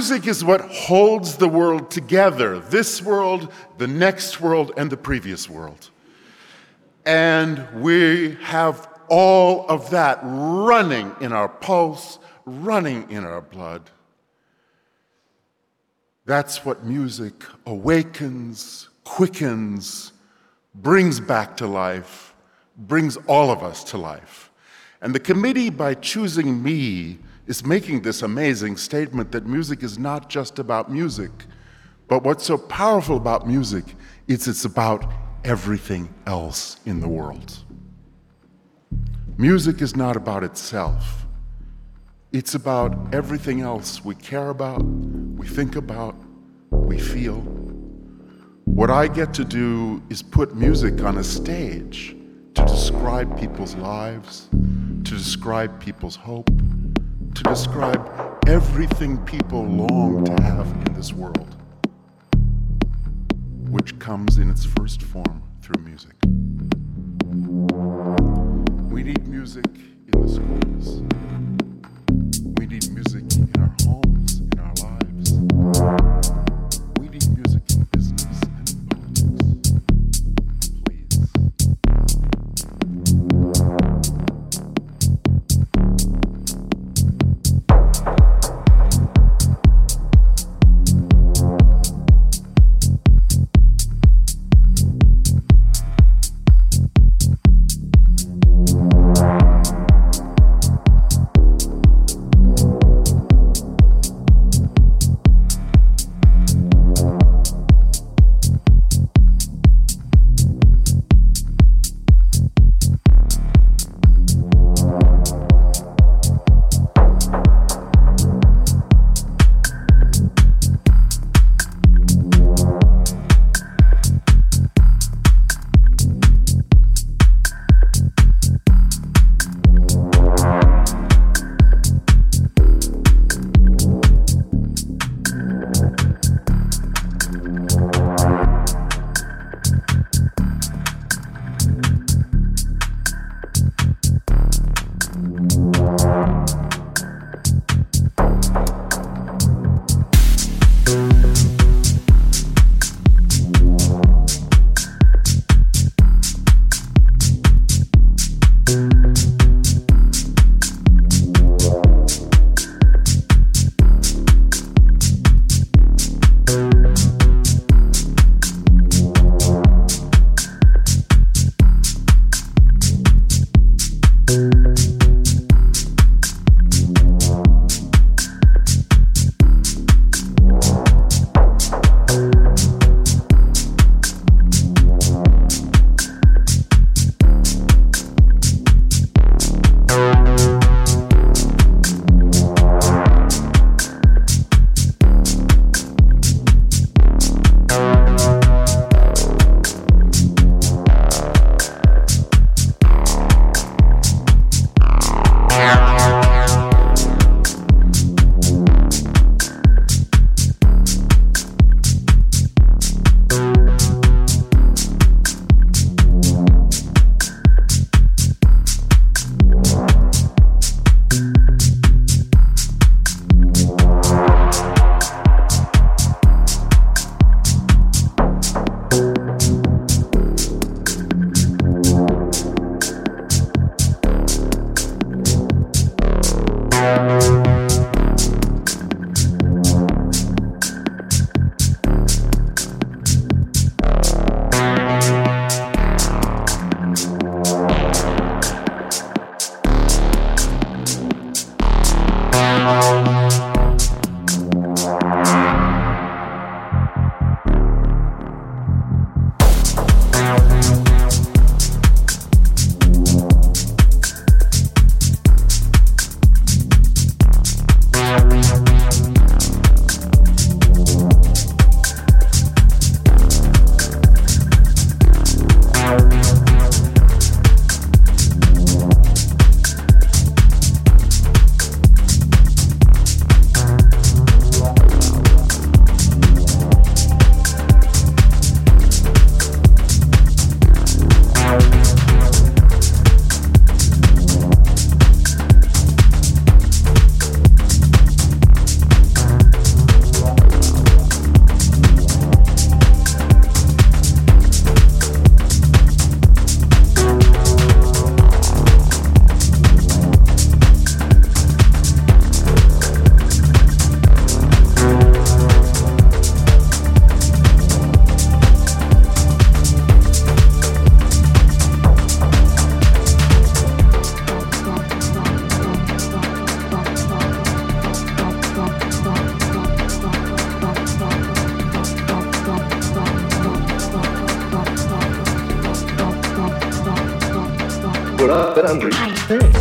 Music is what holds the world together this world, the next world, and the previous world. And we have all of that running in our pulse, running in our blood. That's what music awakens, quickens, brings back to life, brings all of us to life. And the committee, by choosing me, is making this amazing statement that music is not just about music, but what's so powerful about music is it's about everything else in the world. Music is not about itself. It's about everything else we care about, we think about, we feel. What I get to do is put music on a stage to describe people's lives, to describe people's hope, to describe everything people long to have in this world, which comes in its first form through music. We need music in the schools. thing.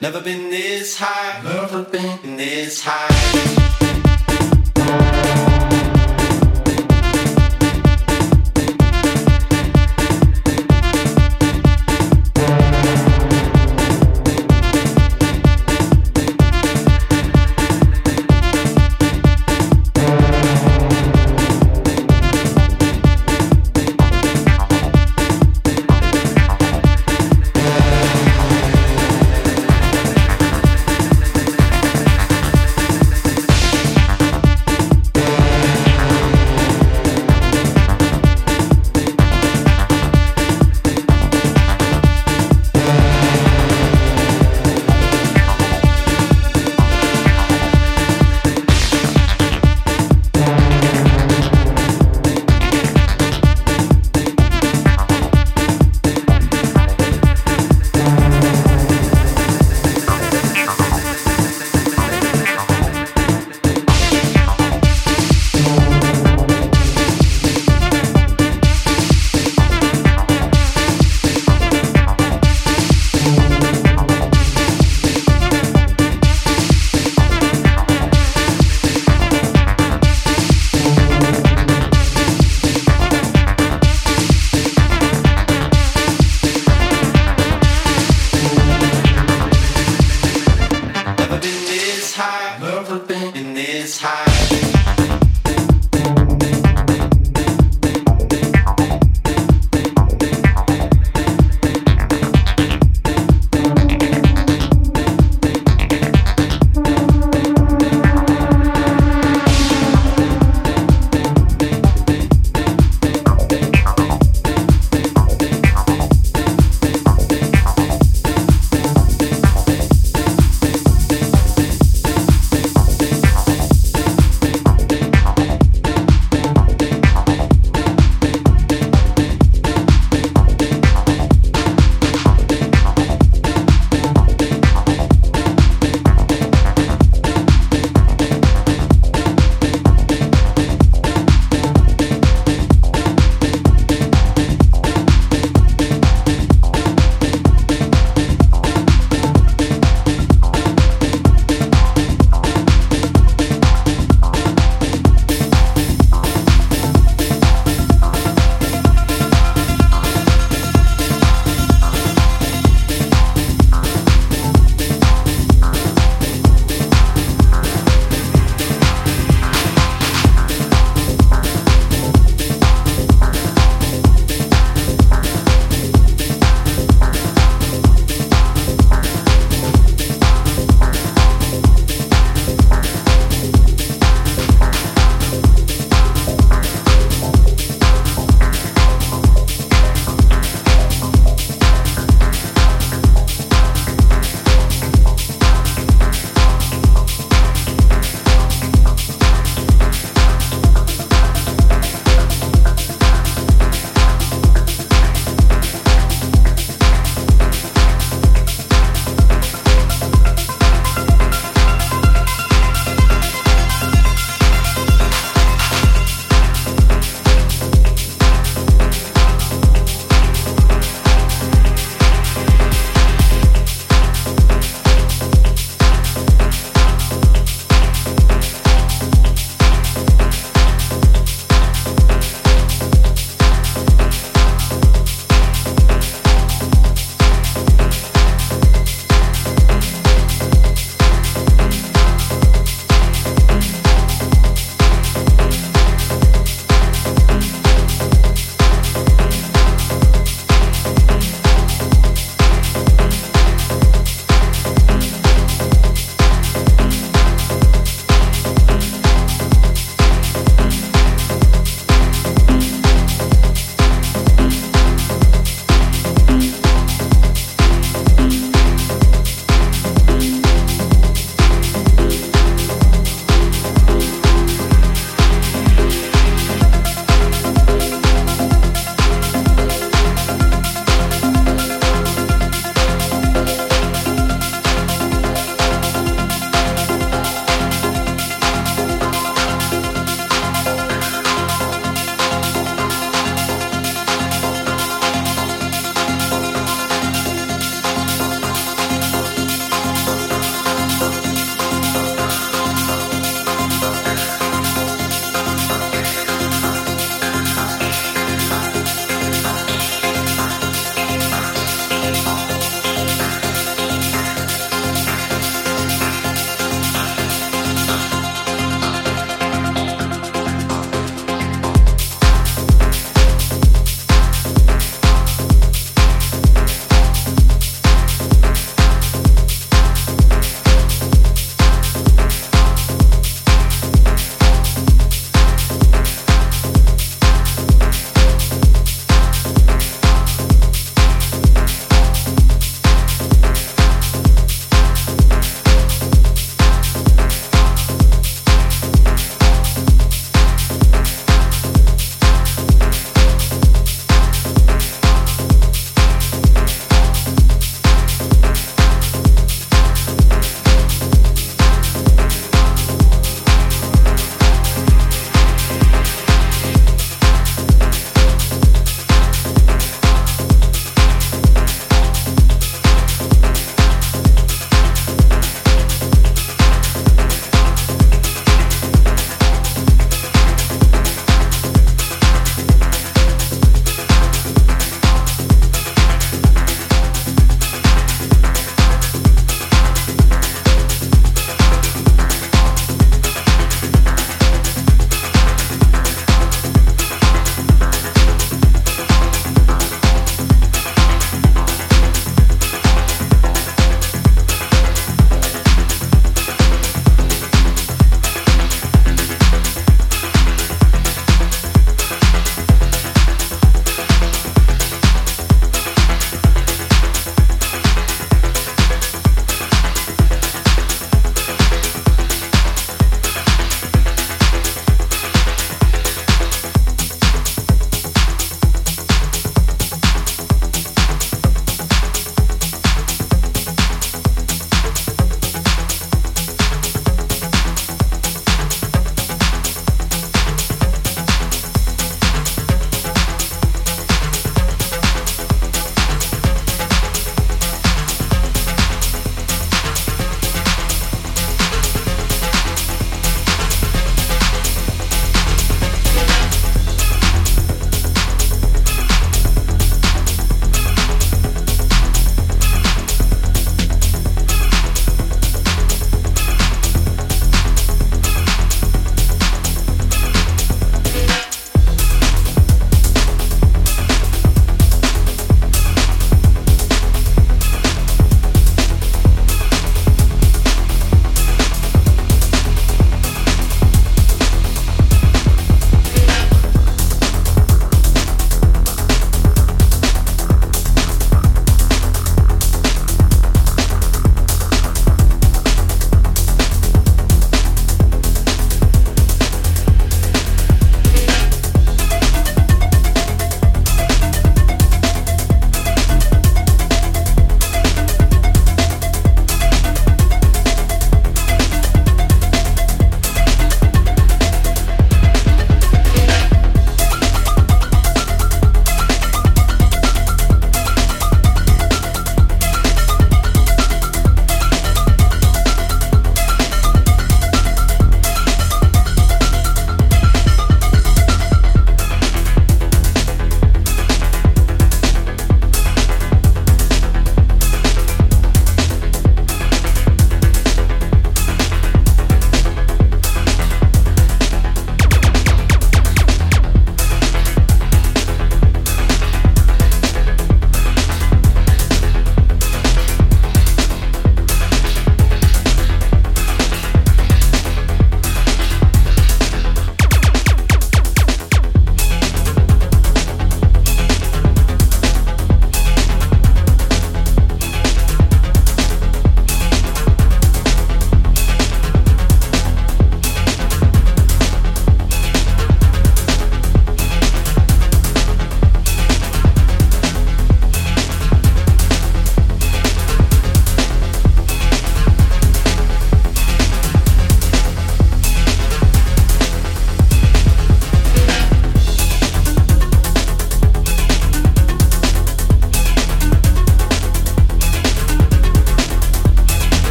Never been this high. Never been this high.